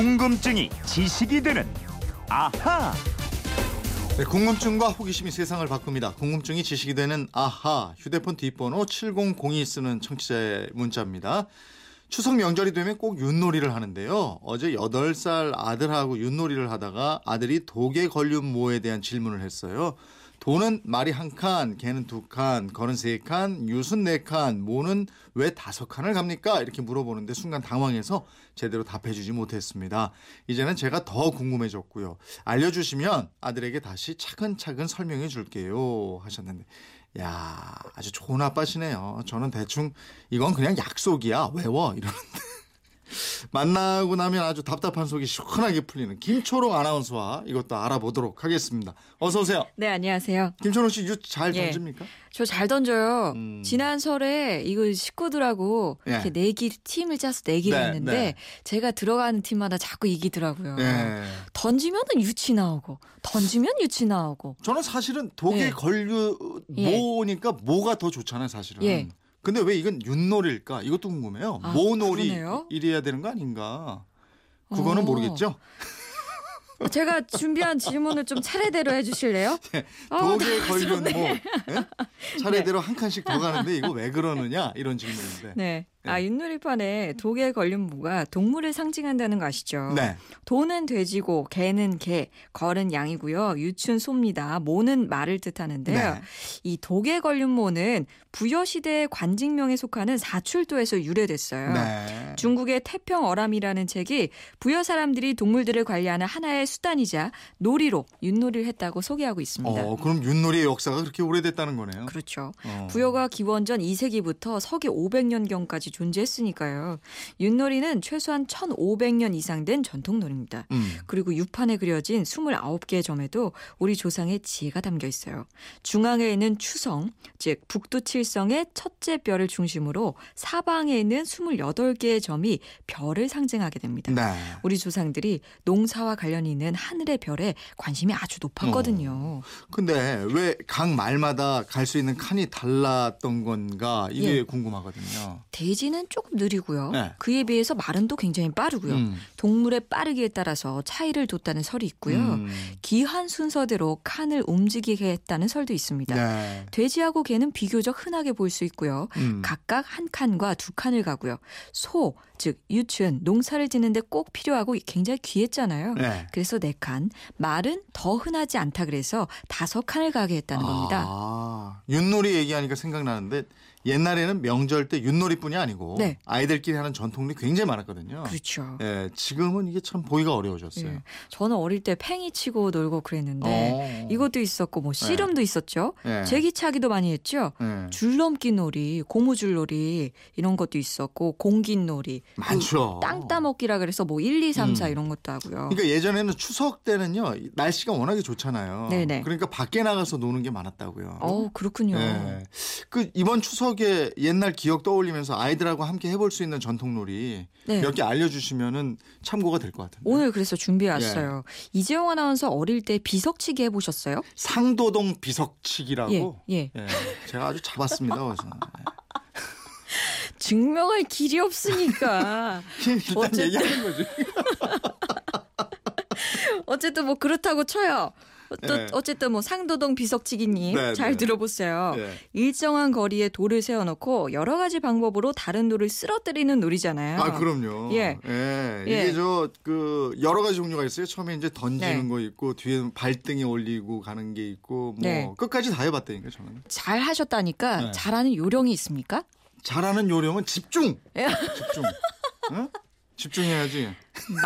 궁금증이 지식이 되는 아하. 네, 궁금증과 호기심이 세상을 바꿉니다. 궁금증이 지식이 되는 아하 휴대폰 뒷번호 7002 쓰는 청취자의 문자입니다. 추석 명절이 되면 꼭 윷놀이를 하는데요. 어제 8살 아들하고 윷놀이를 하다가 아들이 독에 걸린 모에 대한 질문을 했어요. 도는 말이 한 칸, 개는 두 칸, 거는 세 칸, 유순 네 칸, 모는 왜 다섯 칸을 갑니까? 이렇게 물어보는데 순간 당황해서 제대로 답해주지 못했습니다. 이제는 제가 더 궁금해졌고요. 알려주시면 아들에게 다시 차근차근 설명해 줄게요. 하셨는데. 야 아주 좋은 아빠시네요. 저는 대충 이건 그냥 약속이야. 외워. 이러는데. 만나고 나면 아주 답답한 속이 시원하게 풀리는 김초롱 아나운서와 이것도 알아보도록 하겠습니다. 어서 오세요. 네, 안녕하세요. 김초롱 씨유잘 예. 던집니까? 저 잘 던져요. 음. 지난 설에 이거 식구들하고 예. 이렇게 내기 팀을 짜서 내기를 네, 했는데 네. 제가 들어가는 팀마다 자꾸 이기더라고요. 예. 던지면은 유치 나오고 던지면 유치 나오고. 저는 사실은 독에 예. 걸려 예. 모으니까 모가 더 좋잖아요, 사실은. 예. 근데 왜 이건 윷놀이일까? 이것도 궁금해요. 아, 모놀이 그러네요. 이래야 되는 거 아닌가? 그거는 어. 모르겠죠. 제가 준비한 질문을 좀 차례대로 해주실래요? 아, 독에 걸린 모 예? 네. 차례대로 한 칸씩 더 가는데 이거 왜 그러느냐 이런 질문인데. 네. 아, 네. 윷놀이판에 독에 걸린 모가 동물을 상징한다는 거 아시죠? 네. 도는 돼지고 개는 개, 걸은 양이고요. 유춘 소입니다. 모는 말을 뜻하는데요. 네. 이 독에 걸린 모는 부여 시대의 관직명에 속하는 사출도에서 유래됐어요. 네. 중국의 태평어람이라는 책이 부여 사람들이 동물들을 관리하는 하나의 수단이자 놀이로 윷놀이를 했다고 소개하고 있습니다. 어, 그럼 윷놀이의 역사가 그렇게 오래됐다는 거네요. 그렇죠. 어. 부여가 기원전 2세기부터 서기 500년경까지 존재했으니까요. 윷놀이는 최소한 1500년 이상 된 전통놀이입니다. 음. 그리고 유판에 그려진 29개의 점에도 우리 조상의 지혜가 담겨 있어요. 중앙에 있는 추성, 즉 북두 칠성의 첫째 별을 중심으로 사방에 있는 28개의 점이 별을 상징하게 됩니다. 네. 우리 조상들이 농사와 관련이 있는 하늘의 별에 관심이 아주 높았거든요. 근데 왜 각 말마다 갈 수 있는 칸이 달랐던 건가 이게 예. 궁금하거든요. 돼지 는 조금 느리고요. 네. 그에 비해서 말은 또 굉장히 빠르고요. 음. 동물의 빠르기에 따라서 차이를 뒀다는 설이 있고요. 음. 기한 순서대로 칸을 움직이게 했다는 설도 있습니다. 네. 돼지하고 개는 비교적 흔하게 볼 수 있고요. 음. 각각 한 칸과 두 칸을 가고요. 소, 즉 유춘, 농사를 짓는데 꼭 필요하고 굉장히 귀했잖아요. 네. 그래서 네 칸, 말은 더 흔하지 않다 그래서 다섯 칸을 가게 했다는 겁니다. 아, 윷놀이 얘기하니까 생각나는데 옛날에는 명절 때 윷놀이뿐이 아니고 네. 아이들끼리 하는 전통이 굉장히 많았거든요. 그렇죠. 예, 지금은 이게 참 보기가 어려워졌어요. 예. 저는 어릴 때 팽이 치고 놀고 그랬는데 어. 이것도 있었고 뭐 씨름도 있었죠. 예. 제기차기도 많이 했죠. 예. 줄넘기 놀이, 고무줄놀이 이런 것도 있었고 공긴놀이, 많죠. 그땅 따먹기라 그래서 뭐 1, 2, 3, 4 음. 이런 것도 하고요. 그러니까 예전에는 추석 때는요 날씨가 워낙에 좋잖아요. 네네. 그러니까 밖에 나가서 노는 게 많았다고요. 어 그렇군요. 예. 그 이번 추석에 옛날 기억 떠올리면서 아이들하고 함께 해볼 수 있는 전통놀이 네. 몇개 알려주시면은 참고가 될 것 같은데. 오늘 그래서 준비해 왔어요. 예. 이재용 아나운서 어릴 때 비석치기 해보셨어요? 상도동 비석치기라고. 예, 예. 예, 제가 아주 잡았습니다. 그래서 증명할 길이 없으니까. 일단 어쨌든. 얘기하는 거지. 어쨌든 뭐 그렇다고 쳐요. 또 네. 어쨌든 뭐 상도동 비석치기님 네, 잘 네. 들어보세요. 예. 일정한 거리에 돌을 세워놓고 여러 가지 방법으로 다른 돌을 쓰러뜨리는 놀이잖아요. 아 그럼요. 예. 예. 예. 이게 저그 여러 가지 종류가 있어요. 처음에 이제 던지는 네. 거 있고 뒤에 발등에 올리고 가는 게 있고 뭐 네. 끝까지 다 해봤다니까 저는. 잘 하셨다니까 네. 잘하는 요령이 있습니까? 잘하는 요령은 집중. 예. 집중. 응? 집중해야지.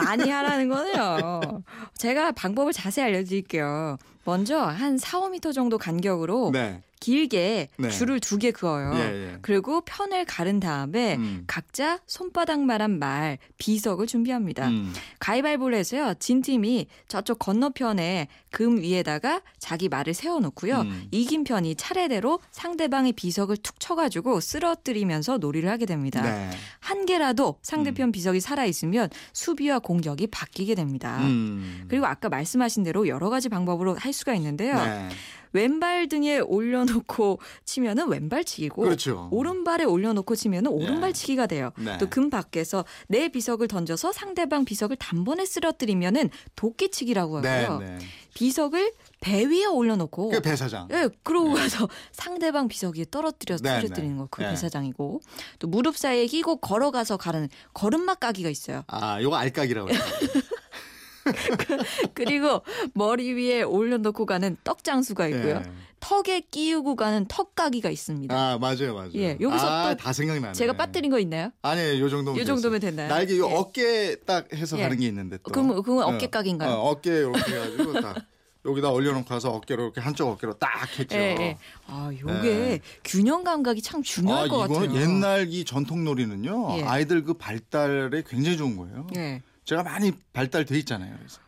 많이 하라는 거네요. 제가 방법을 자세히 알려드릴게요. 먼저 한 4, 5m 정도 간격으로 네. 길게 네. 줄을 두 개 그어요. 예, 예. 그리고 편을 가른 다음에 음. 각자 손바닥만한 말, 비석을 준비합니다. 음. 가위바위보를 해서요. 진 팀이 저쪽 건너편에 금 위에다가 자기 말을 세워놓고요. 음. 이긴 편이 차례대로 상대방의 비석을 툭 쳐가지고 쓰러뜨리면서 놀이를 하게 됩니다. 네. 한 개라도 상대편 비석이 살아있으면 수비 와 공격이 바뀌게 됩니다. 음. 그리고 아까 말씀하신 대로 여러 가지 방법으로 할 수가 있는데요. 네. 왼발 등에 올려놓고 치면은 왼발치기고 그렇죠. 오른발에 올려놓고 치면은 오른발치기가 돼요. 네. 또금 밖에서 내 비석을 던져서 상대방 비석을 단번에 쓰러뜨리면은 도끼치기라고 네, 하고요. 네. 비석을 배 위에 올려놓고 그 배사장. 예, 그러고 가서 상대방 비석이 떨어뜨려 네, 떨어뜨리는 네. 거그 네. 배사장이고 또 무릎 사이에 끼고 걸어가서 가는 걸음마 까기가 있어요. 아, 요거 알까기라고 해요. 그리고 머리 위에 올려놓고 가는 떡장수가 있고요. 예. 턱에 끼우고 가는 턱까기가 있습니다. 아, 맞아요, 맞아요. 예, 여기서 아, 또다 생각나네. 제가 빠뜨린 거 있나요? 아니, 요 정도면 요 정도면 됐나요? 날개 요 예. 어깨 딱 해서 예. 가는 게 있는데 또. 그럼 그건 어, 어깨 각인가요? 어, 어 깨 이렇게 해가지고 딱 여기다 올려놓고 가서 어깨로 이렇게 한쪽 어깨로 딱 했죠. 예, 예. 아, 요게 네. 균형 감각이 참 중요할 아, 것 같아요. 옛날 이 전통 놀이는요. 예. 아이들 그 발달에 굉장히 좋은 거예요. 예. 제가 많이 발달돼 있잖아요. 그래서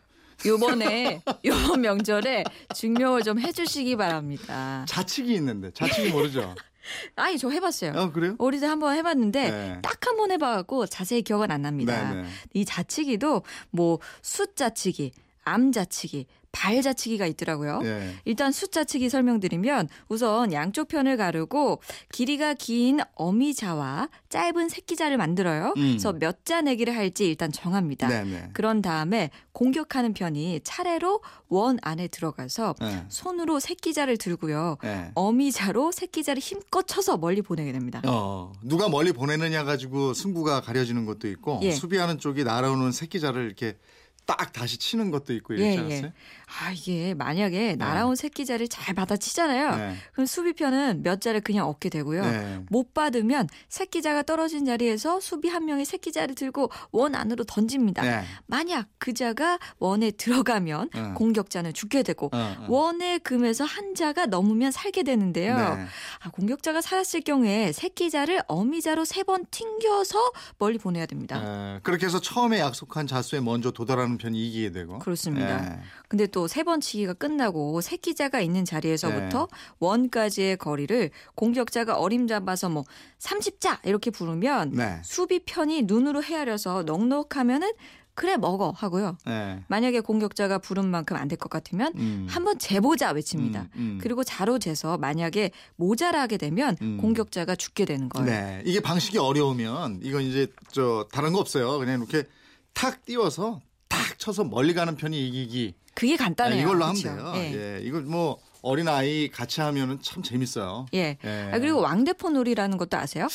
요번에 요번 명절에 증명을 좀 해주시기 바랍니다. 자칙이 있는데 자칙이 모르죠. 아니 저 해봤어요. 어 그래요? 어릴 때 한번 해봤는데 네. 딱한 번 해봐갖고 자세히 기억은 안 납니다. 네, 네. 이 자치기도 뭐 숫자치기, 암 자치기, 발 자치기가 있더라고요. 예. 일단 숫 자치기 설명드리면 우선 양쪽 편을 가르고 길이가 긴 어미자와 짧은 새끼자를 만들어요. 음. 그래서 몇 자 내기를 할지 일단 정합니다. 네, 네. 그런 다음에 공격하는 편이 차례로 원 안에 들어가서 네. 손으로 새끼자를 들고요. 네. 어미자로 새끼자를 힘껏 쳐서 멀리 보내게 됩니다. 어, 누가 멀리 보내느냐 가지고 승부가 가려지는 것도 있고 예. 수비하는 쪽이 날아오는 새끼자를 이렇게 딱 다시 치는 것도 있고 이렇지 예, 않았어요? 예. 아, 이게 만약에 날아온 새끼자를 잘 받아치잖아요. 네. 그럼 수비편은 몇 자를 그냥 얻게 되고요. 네. 못 받으면 새끼자가 떨어진 자리에서 수비 한 명이 새끼자를 들고 원 안으로 던집니다. 네. 만약 그 자가 원에 들어가면 어. 공격자는 죽게 되고. 원의 금에서 한 자가 넘으면 살게 되는데요. 네. 아, 공격자가 살았을 경우에 새끼자를 어미자로 세 번 튕겨서 멀리 보내야 됩니다. 에, 그렇게 해서 처음에 약속한 자수에 먼저 도달하는 편이 이기게 되고. 그렇습니다. 예. 근데 또 세 번 치기가 끝나고 새끼자가 있는 자리에서부터 네. 원까지의 거리를 공격자가 어림잡아서 뭐 30자 이렇게 부르면 네. 수비 편이 눈으로 헤아려서 넉넉하면은 그래 먹어 하고요. 네. 만약에 공격자가 부른 만큼 안 될 것 같으면 음. 한번 재보자 외칩니다. 음, 음. 그리고 자로 재서 만약에 모자라게 되면 음. 공격자가 죽게 되는 거예요. 네. 이게 방식이 어려우면 이건 이제 저 다른 거 없어요. 그냥 이렇게 탁 띄워서 탁 쳐서 멀리 가는 편이 이기기. 그게 간단해요. 네, 이걸로 그렇죠? 하면 돼요. 예. 예. 이걸 뭐 어린 아이 같이 하면은 참 재밌어요. 예. 예. 아, 그리고 왕대포 놀이라는 것도 아세요?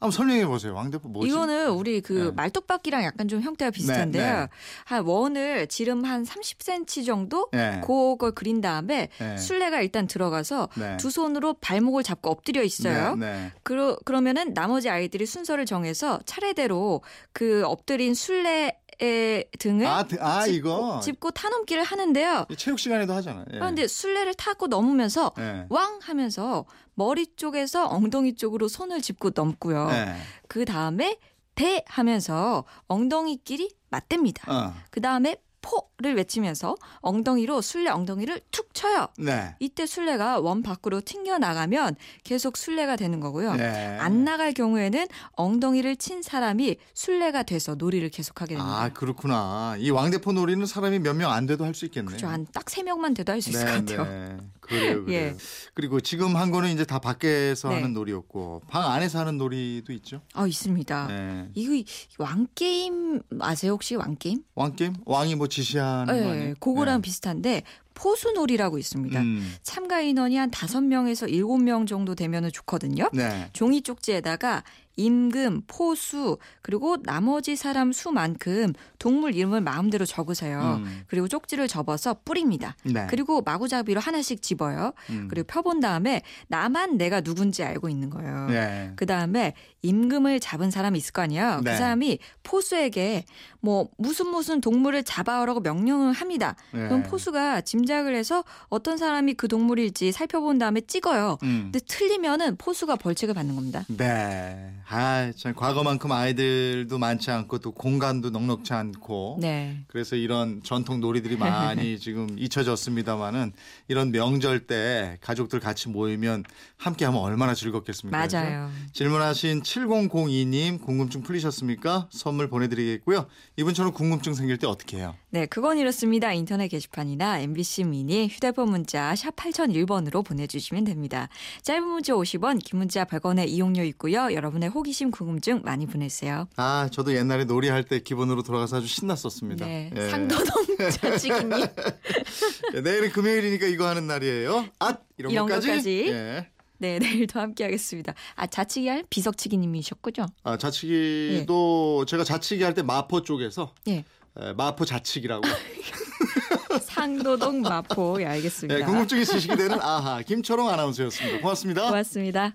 한번 설명해 보세요. 왕대포 뭐지? 이거는 우리 그 네. 말뚝박기랑 약간 좀 형태가 비슷한데요. 네, 네. 한 원을 지름 한 30cm 정도 예. 그걸 그린 다음에 예. 술래가 일단 들어가서 네. 두 손으로 발목을 잡고 엎드려 있어요. 네. 네. 그러, 그러면은 나머지 아이들이 순서를 정해서 차례대로 그 엎드린 술래 의 등을 아, 드- 아 짚고, 이거 짚고 타넘기를 하는데요. 체육 시간에도 하잖아요. 예. 그런데 술래를 타고 넘으면서 예. 왕 하면서 머리 쪽에서 엉덩이 쪽으로 손을 짚고 넘고요. 예. 그 다음에 대 하면서 엉덩이끼리 맞댑니다. 어. 그 다음에 포를 외치면서 엉덩이로 술래 엉덩이를 툭 쳐요. 네. 이때 술래가 원 밖으로 튕겨 나가면 계속 술래가 되는 거고요. 예. 안 나갈 경우에는 엉덩이를 친 사람이 술래가 돼서 놀이를 계속하게 됩니다. 아 그렇구나. 이 왕대포 놀이는 사람이 몇 명 안 돼도 할 수 있겠네요. 그렇죠. 한 딱 세 명만 돼도 할 수 있을 것 같아요. 네. 그래요, 그래요. 예. 그리고 지금 한 거는 이제 다 밖에서 네. 하는 놀이였고 방 안에서 하는 놀이도 있죠. 아 있습니다. 네. 이거 왕 게임 아세요 혹시 왕 게임? 왕 게임? 왕이 뭐 지시하는 거 네, 아니에요? 그거랑 네. 비슷한데 포수놀이라고 있습니다. 음. 참가 인원이 한 다섯 명에서 일곱 명 정도 되면 좋거든요. 네. 종이 쪽지에다가 임금, 포수, 그리고 나머지 사람 수만큼 동물 이름을 마음대로 적으세요. 음. 그리고 쪽지를 접어서 뿌립니다. 네. 그리고 마구잡이로 하나씩 집어요. 음. 그리고 펴본 다음에 나만 내가 누군지 알고 있는 거예요. 네. 그 다음에 임금을 잡은 사람이 있을 거 아니에요. 네. 그 사람이 포수에게 뭐 무슨 무슨 동물을 잡아오라고 명령을 합니다. 네. 그럼 포수가 짐 작을 해서 어떤 사람이 그 동물일지 살펴본 다음에 찍어요. 음. 근데 틀리면은 포수가 벌칙을 받는 겁니다. 네. 아, 참 과거만큼 아이들도 많지 않고 또 공간도 넉넉치 않고 네. 그래서 이런 전통 놀이들이 많이 지금 잊혀졌습니다만은 이런 명절 때 가족들 같이 모이면 함께 하면 얼마나 즐겁겠습니까? 맞아요. 질문하신 7002님 궁금증 풀리셨습니까? 선물 보내드리겠고요. 이분처럼 궁금증 생길 때 어떻게 해요? 네, 그건 이렇습니다. 인터넷 게시판이나 MBC 50미니 휴대폰 문자 샵 8001번으로 보내주시면 됩니다. 짧은 문자 50원, 긴 문자 100원의 이용료 있고요. 여러분의 호기심, 궁금증 많이 보내주세요. 아, 저도 옛날에 놀이할 때 기본으로 돌아가서 아주 신났었습니다. 네, 예. 상도동 자치기님. 예, 내일은 금요일이니까 이거 하는 날이에요. 앗 이런, 이런 것까지. 것까지. 예. 네, 내일도 함께 하겠습니다. 아 자치기 할 비석치기 님이셨군요. 아, 자치기도 제가 자치기 할 때 마포 쪽에서 예, 에, 마포 자치기라고. 상도동 마포. 예, 예, 알겠습니다. 궁금증이 있으시게 되는 아하 김초롱 아나운서였습니다. 고맙습니다. 고맙습니다.